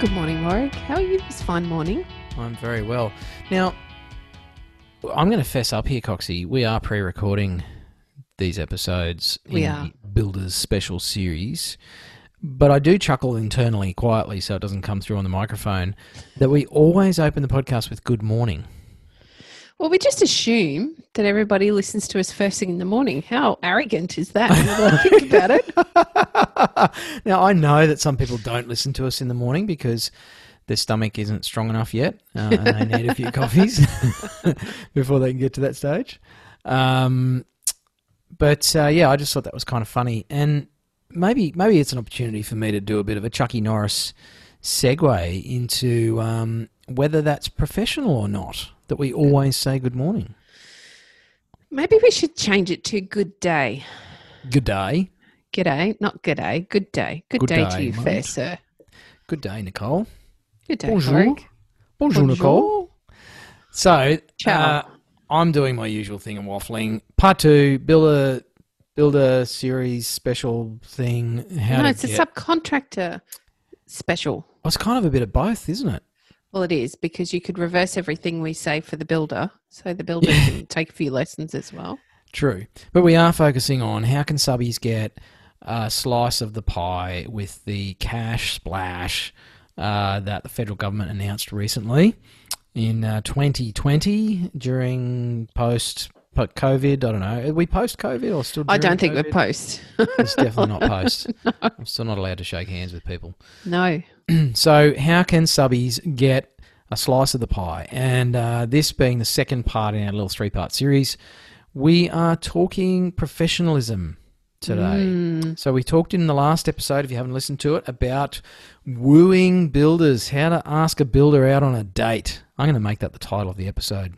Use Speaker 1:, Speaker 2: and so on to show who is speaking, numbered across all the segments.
Speaker 1: Good morning, Warwick. How are you this fine morning?
Speaker 2: I'm very well. Now, I'm going to fess up here, Coxie. We are pre-recording these episodes
Speaker 1: We
Speaker 2: in
Speaker 1: are.
Speaker 2: the Builders Special Series, but I do chuckle internally quietly so it doesn't come through on the microphone that we always open the podcast with "Good morning."
Speaker 1: Well, we just assume that everybody listens to us first thing in the morning. How arrogant is that? think about it.
Speaker 2: now I know that some people don't listen to us in the morning because their stomach isn't strong enough yet, uh, and they need a few coffees before they can get to that stage. Um, but uh, yeah, I just thought that was kind of funny, and maybe maybe it's an opportunity for me to do a bit of a Chucky Norris segue into um, whether that's professional or not. That we always say good morning,
Speaker 1: Maybe we should change it to good day.
Speaker 2: good day,
Speaker 1: G'day, not g'day. Good day. Good, day.
Speaker 2: Good
Speaker 1: day,
Speaker 2: day,
Speaker 1: to you,
Speaker 2: mate.
Speaker 1: fair sir.
Speaker 2: good day, Nicole.
Speaker 1: Good day,
Speaker 2: Bonjour.
Speaker 1: Warwick.
Speaker 2: Bonjour, Nicole. So,
Speaker 1: Ciao.
Speaker 2: uh, I'm doing my usual thing of waffling. Part two, build a build a series special thing. How
Speaker 1: no, it's a subcontractor special.
Speaker 2: Well, it's kind of a bit of both, isn't it?
Speaker 1: Well, it is because you could reverse everything we say for the builder, so the builder can take a few lessons as well.
Speaker 2: True, but we are focusing on how can subbies get a slice of the pie with the cash splash uh, that the federal government announced recently in uh, 2020 during post COVID. I don't know. Are we post COVID or still?
Speaker 1: I don't think we're post.
Speaker 2: It's definitely not post. I'm still not allowed to shake hands with people.
Speaker 1: no.
Speaker 2: So, how can subbies get a slice of the pie? And uh, this being the second part in our little three part series, we are talking professionalism today.
Speaker 1: Mm.
Speaker 2: So, we talked in the last episode, if you haven't listened to it, about wooing builders, how to ask a builder out on a date. I'm going to make that the title of the episode.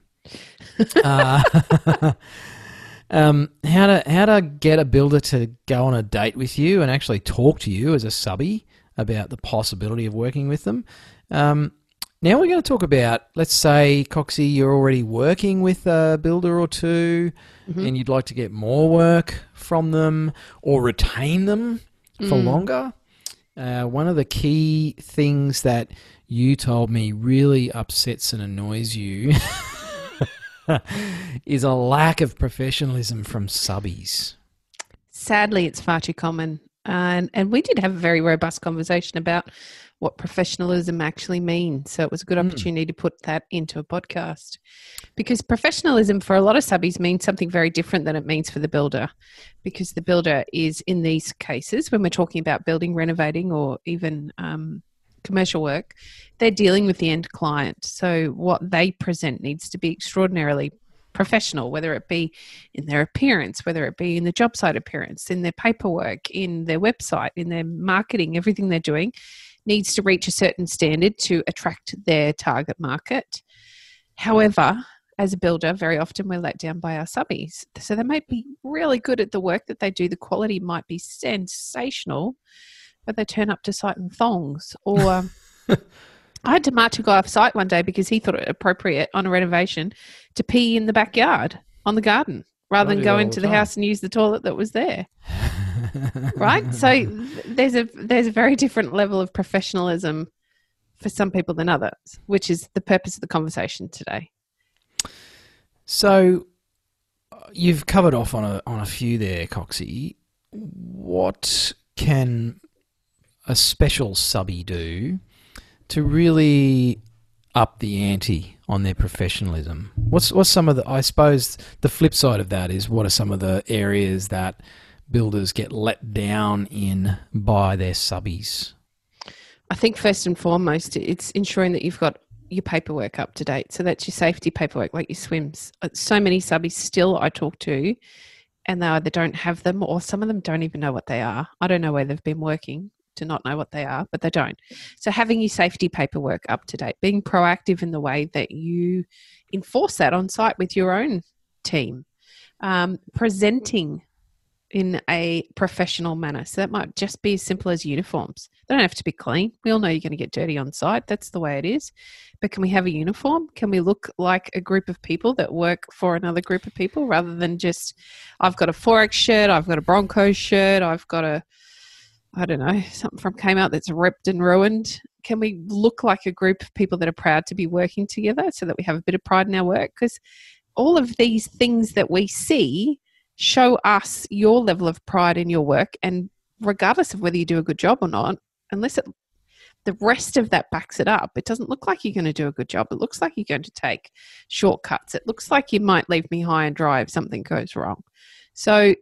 Speaker 2: Uh, um, how to how to get a builder to go on a date with you and actually talk to you as a subby about the possibility of working with them. Um, now we're going to talk about, let's say, Coxie, you're already working with a builder or 2 and you'd like to get more work from them or retain them for longer. Uh, one of the key things that you told me really upsets and annoys you is a lack of professionalism from subbies.
Speaker 1: Sadly, it's far too common. And, and we did have a very robust conversation about what professionalism actually means. So it was a good
Speaker 2: Mm.
Speaker 1: opportunity to put that into a podcast. Because professionalism for a lot of subbies means something very different than it means for the builder. Because the builder is, in these cases, when we're talking about building, renovating, or even um, commercial work, they're dealing with the end client. So what they present needs to be extraordinarily professional, whether it be in their appearance, whether it be in the job site appearance, in their paperwork, in their website, in their marketing, everything they're doing needs to reach a certain standard to attract their target market. However, as a builder, very often we're let down by our subbies. So they might be really good at the work that they do, the quality might be sensational, but they turn up to site in thongs. Or um, I had to march a guy off site one day because he thought it appropriate on a renovation to pee in the backyard on the garden rather
Speaker 2: I
Speaker 1: than go into
Speaker 2: the
Speaker 1: the house and use the toilet that was there. right? So th- there's a there's a very different level of professionalism for some people than others, which is the purpose of the conversation today.
Speaker 2: So you've covered off on a on a few there, Coxie. What can a special subby do to really up the ante on their professionalism? What's what's some of the I suppose the flip side of that is what are some of the areas that builders get let down in by their subbies?
Speaker 1: I think first and foremost, it's ensuring that you've got your paperwork up to date. So that's your safety paperwork, like your SWMS. Uh, So many subbies still I talk to, and they either don't have them or some of them don't even know what they are. I don't know where they've been working, to not know what they are, but they don't. So having your safety paperwork up to date, being proactive in the way that you enforce that on site with your own team, um, presenting in a professional manner. So that might just be as simple as uniforms. They don't have to be clean. We all know you're going to get dirty on site. That's the way it is. But can we have a uniform? Can we look like a group of people that work for another group of people rather than just, I've got a XXXX shirt, I've got a Broncos shirt, I've got a, I don't know, something from Kmart that's ripped and ruined. Can we look like a group of people that are proud to be working together so that we have a bit of pride in our work? Because all of these things that we see show us your level of pride in your work and regardless of whether you do a good job or not unless it the rest of that backs it up it doesn't look like you're going to do a good job it looks like you're going to take shortcuts it looks like you might leave me high and dry if something goes wrong so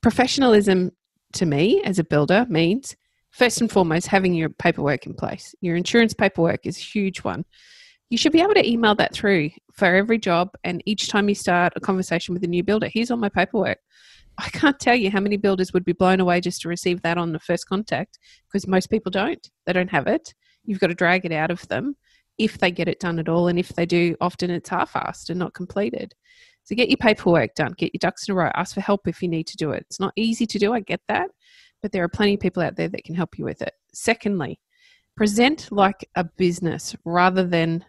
Speaker 1: professionalism to me as a builder means first and foremost having your paperwork in place. Your insurance paperwork is a huge one. You should be able to email that through for every job and each time you start a conversation with a new builder here's all my paperwork. I can't tell you how many builders would be blown away just to receive that on the first contact because most people don't. They don't have it. You've got to drag it out of them if they get it done at all and if they do often it's half-assed and not completed so get your paperwork done get your ducks in a row ask for help if you need to do it it's not easy to do i get that but there are plenty of people out there that can help you with it secondly present like a business rather than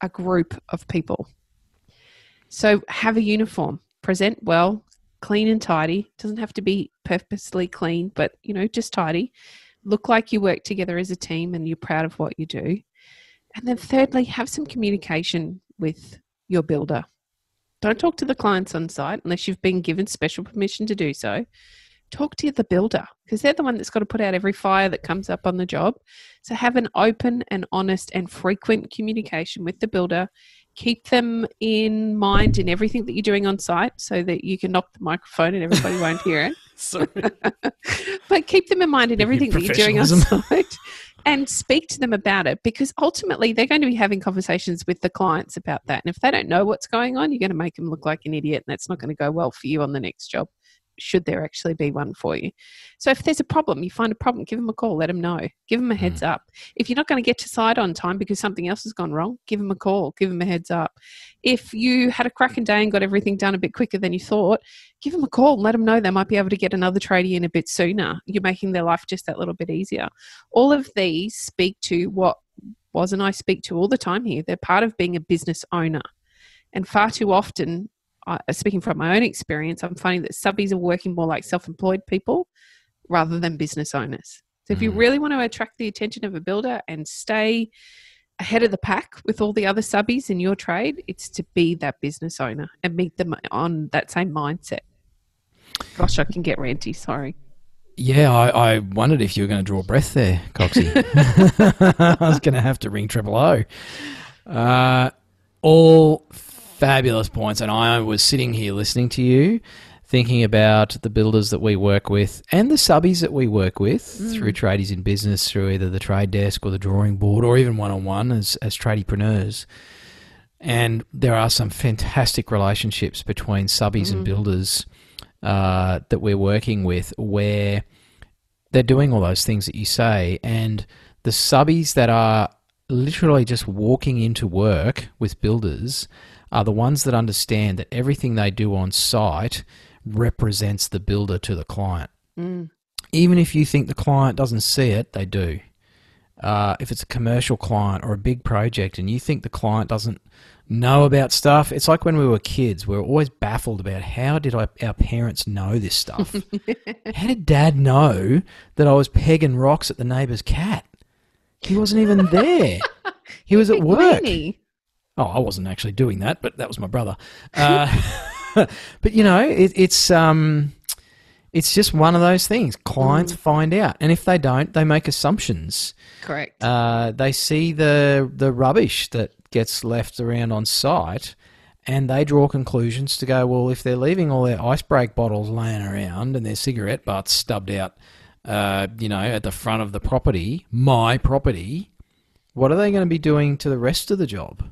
Speaker 1: a group of people. So have a uniform, present well, clean and tidy. Doesn't have to be purposely clean, but you know, just tidy. Look like you work together as a team and you're proud of what you do. And then thirdly, have some communication with your builder. Don't talk to the clients on site unless you've been given special permission to do so talk to the builder because they're the one that's got to put out every fire that comes up on the job. So have an open and honest and frequent communication with the builder. Keep them in mind in everything that you're doing on site so that you can knock the microphone and everybody won't hear it.
Speaker 2: Sorry.
Speaker 1: but keep them in mind in everything that you're doing on site and speak to them about it because ultimately they're going to be having conversations with the clients about that. And if they don't know what's going on, you're going to make them look like an idiot and that's not going to go well for you on the next job should there actually be one for you. So if there's a problem, you find a problem, give them a call, let them know, give them a heads mm. up. If you're not going to get to site on time because something else has gone wrong, give them a call, give them a heads up. If you had a cracking day and got everything done a bit quicker than you thought, give them a call, and let them know they might be able to get another tradie in a bit sooner. You're making their life just that little bit easier. All of these speak to what Waz and I speak to all the time here. They're part of being a business owner. And far too often, uh, speaking from my own experience, I'm finding that subbies are working more like self employed people rather than business owners. So if you mm. really want to attract the attention of a builder and stay ahead of the pack with all the other subbies in your trade, it's to be that business owner and meet them on that same mindset. Gosh, I can get ranty, sorry.
Speaker 2: Yeah, I, I wondered if you were going to draw breath there, Coxie. I was going to have to ring triple O. Uh, all fabulous points. And I was sitting here listening to you, thinking about the builders that we work with and the subbies that we work with mm. through tradies in business, through either the trade desk or the drawing board, or even one on one as as tradiepreneurs. And there are some fantastic relationships between subbies mm. and builders uh, that we're working with where they're doing all those things that you say. And the subbies that are literally just walking into work with builders are the ones that understand that everything they do on site represents the builder to the client. Mm. Even if you think the client doesn't see it, they do. Uh, if it's a commercial client or a big project and you think the client doesn't know about stuff, it's like when we were kids. We were always baffled about how did I, our parents know this stuff? how did dad know that I was pegging rocks at the neighbour's cat? He wasn't even there. He was at work. Oh, I wasn't actually doing that, but that was my brother. Uh, but you know, it, it's um, it's just one of those things. Clients mm. find out, and if they don't, they make assumptions.
Speaker 1: Correct.
Speaker 2: Uh, they see the the rubbish that gets left around on site, and they draw conclusions to go. Well, if they're leaving all their ice break bottles laying around and their cigarette butts stubbed out, uh, you know, at the front of the property, my property, what are they going to be doing to the rest of the job?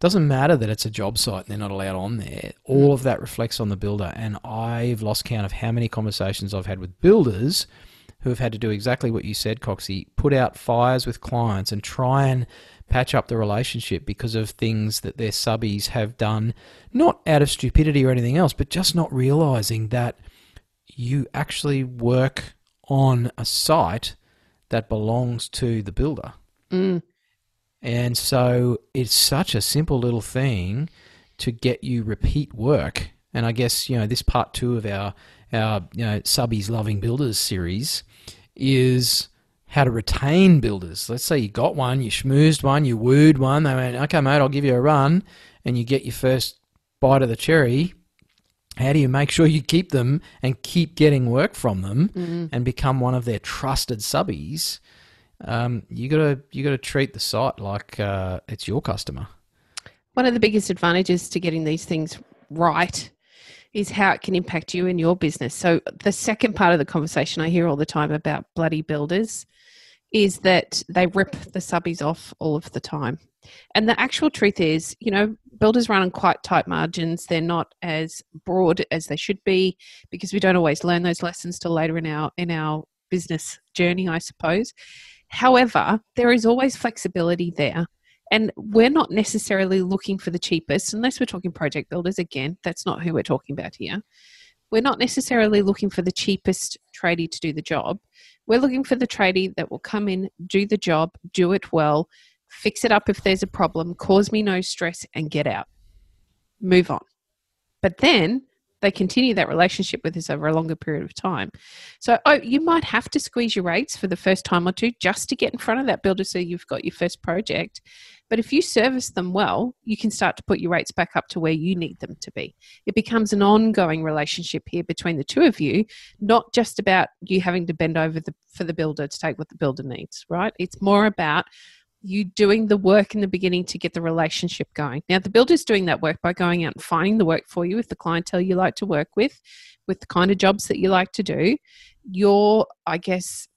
Speaker 2: Doesn't matter that it's a job site and they're not allowed on there. All of that reflects on the builder. And I've lost count of how many conversations I've had with builders who have had to do exactly what you said, Coxie, put out fires with clients and try and patch up the relationship because of things that their subbies have done, not out of stupidity or anything else, but just not realizing that you actually work on a site that belongs to the builder.
Speaker 1: Mm.
Speaker 2: And so it's such a simple little thing to get you repeat work. And I guess, you know, this part two of our, our you know, subbies loving builders series is how to retain builders. Let's say you got one, you schmoozed one, you wooed one, they went, okay, mate, I'll give you a run, and you get your first bite of the cherry. How do you make sure you keep them and keep getting work from them
Speaker 1: Mm.
Speaker 2: and become one of their trusted subbies? Um, you gotta you gotta treat the site like uh, it's your customer.
Speaker 1: One of the biggest advantages to getting these things right is how it can impact you and your business. So, the second part of the conversation I hear all the time about bloody builders is that they rip the subbies off all of the time. And the actual truth is, you know, builders run on quite tight margins. They're not as broad as they should be because we don't always learn those lessons till later in our in our business journey, I suppose. However, there is always flexibility there. And we're not necessarily looking for the cheapest, unless we're talking project builders. Again, that's not who we're talking about here. We're not necessarily looking for the cheapest tradie to do the job. We're looking for the tradie that will come in, do the job, do it well, fix it up if there's a problem, cause me no stress, and get out. Move on. But then they continue that relationship with us over a longer period of time. So oh, you might have to squeeze your rates for the first time or two just to get in front of that builder so you've got your first project. But if you service them well, you can start to put your rates back up to where you need them to be. It becomes an ongoing relationship here between the two of you, not just about you having to bend over the, for the builder to take what the builder needs, right? It's more about you doing the work in the beginning to get the relationship going. Now, the builder's doing that work by going out and finding the work for you with the clientele you like to work with, with the kind of jobs that you like to do. Your, I guess,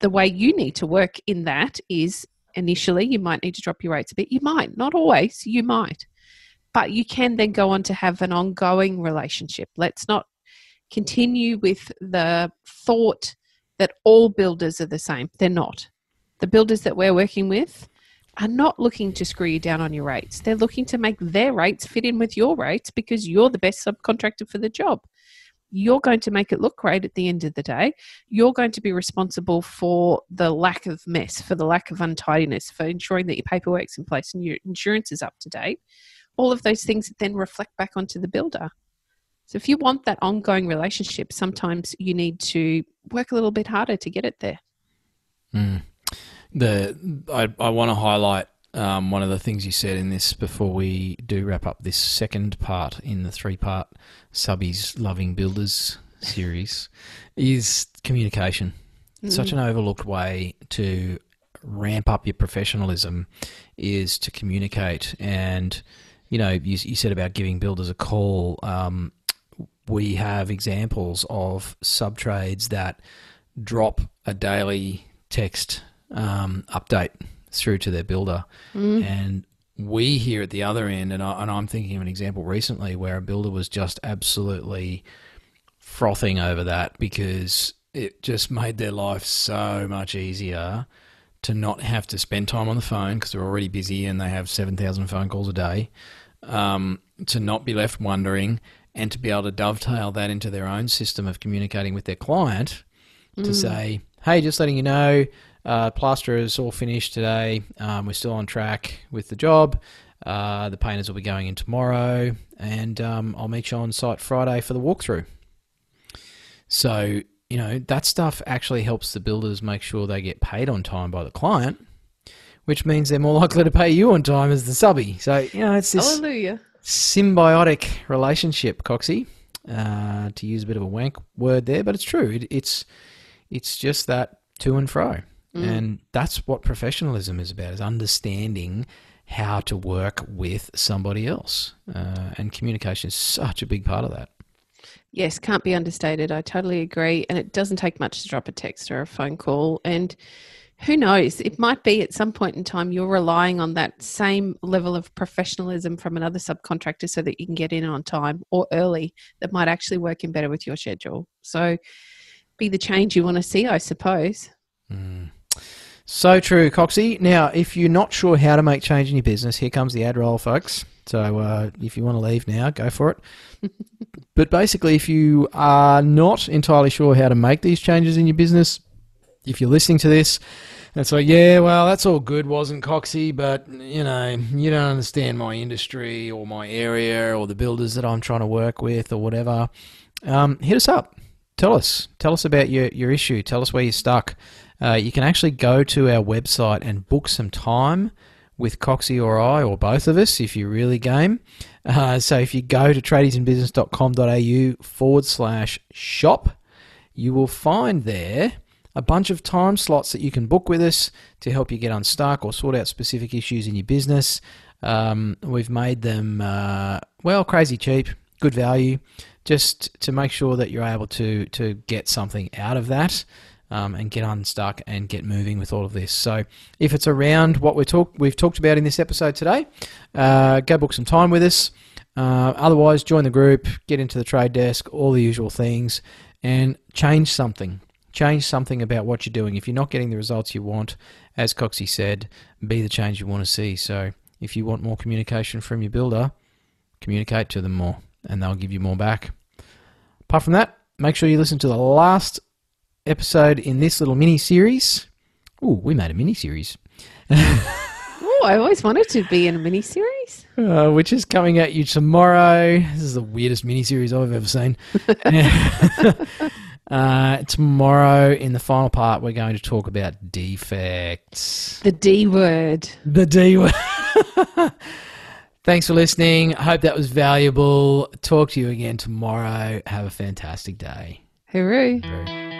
Speaker 1: the way you need to work in that is initially you might need to drop your rates a bit. You might, not always, you might. But you can then go on to have an ongoing relationship. Let's not continue with the thought that all builders are the same. They're not. The builders that we're working with are not looking to screw you down on your rates. They're looking to make their rates fit in with your rates because you're the best subcontractor for the job. You're going to make it look great at the end of the day. You're going to be responsible for the lack of mess, for the lack of untidiness, for ensuring that your paperwork's in place and your insurance is up to date. All of those things then reflect back onto the builder. So if you want that ongoing relationship, sometimes you need to work a little bit harder to get it there.
Speaker 2: Mm. The I, I want to highlight um, one of the things you said in this before we do wrap up this second part in the three part subbies loving builders series is communication. Such an overlooked way to ramp up your professionalism is to communicate. And you know, you, you said about giving builders a call. Um, we have examples of sub trades that drop a daily text um, update through to their builder, and we here at the other end, and, I, and I'm thinking of an example recently where a builder was just absolutely frothing over that because it just made their life so much easier to not have to spend time on the phone because they're already busy and they have 7,000 phone calls a day, um, to not be left wondering and to be able to dovetail that into their own system of communicating with their client to say, hey, just letting you know, uh, plaster is all finished today. Um, we're still on track with the job. Uh, the painters will be going in tomorrow, and um, I'll meet you on site Friday for the walkthrough. So, you know, that stuff actually helps the builders make sure they get paid on time by the client, which means they're more likely to pay you on time as the subby. So, you know, it's this
Speaker 1: Hallelujah.
Speaker 2: symbiotic relationship, Coxie. Uh, to use a bit of a wank word there, but it's true. It, it's it's just that to and fro, and that's what professionalism is about: is understanding how to work with somebody else, uh, and communication is such a big part of that.
Speaker 1: Yes, can't be understated. I totally agree. And it doesn't take much to drop a text or a phone call. And who knows, it might be at some point in time you're relying on that same level of professionalism from another subcontractor so that you can get in on time or early that might actually work in better with your schedule. So be the change you want to see, I suppose.
Speaker 2: So true, Coxie. Now, if you're not sure how to make change in your business, here comes the ad roll, folks. So uh, if you want to leave now, go for it. but basically, if you are not entirely sure how to make these changes in your business, if you're listening to this, and so, yeah, well, that's all good, Waz and Coxie, but you know, you don't understand my industry or my area or the builders that I'm trying to work with or whatever. Um, hit us up. Tell us. Tell us about your, your issue. Tell us where you're stuck. Uh, you can actually go to our website and book some time with Coxie or I, or both of us, if you're really game. Uh, so if you go to tradiesinbusiness.com.au forward slash shop, you will find there a bunch of time slots that you can book with us to help you get unstuck or sort out specific issues in your business. Um, we've made them, uh, well, crazy cheap, good value, just to make sure that you're able to, to get something out of that um, and get unstuck and get moving with all of this. So, if it's around what we talk, we've talked about in this episode today, uh, go book some time with us. Uh, otherwise, join the group, get into the trade desk, all the usual things, and change something. Change something about what you're doing. If you're not getting the results you want, as Coxie said, be the change you want to see. So, if you want more communication from your builder, communicate to them more, and they'll give you more back. Apart from that, make sure you listen to the last episode in this little mini series. Oh, we made a mini series,
Speaker 1: Oh, I always wanted to be in a mini series.
Speaker 2: uh, which is coming at you tomorrow. This is the weirdest mini series I've ever seen. uh, tomorrow, in the final part, we're going to talk about defects.
Speaker 1: The D word.
Speaker 2: The D word. Thanks for listening. Hope that was valuable. Talk to you again tomorrow. Have a fantastic day.
Speaker 1: Hooroo.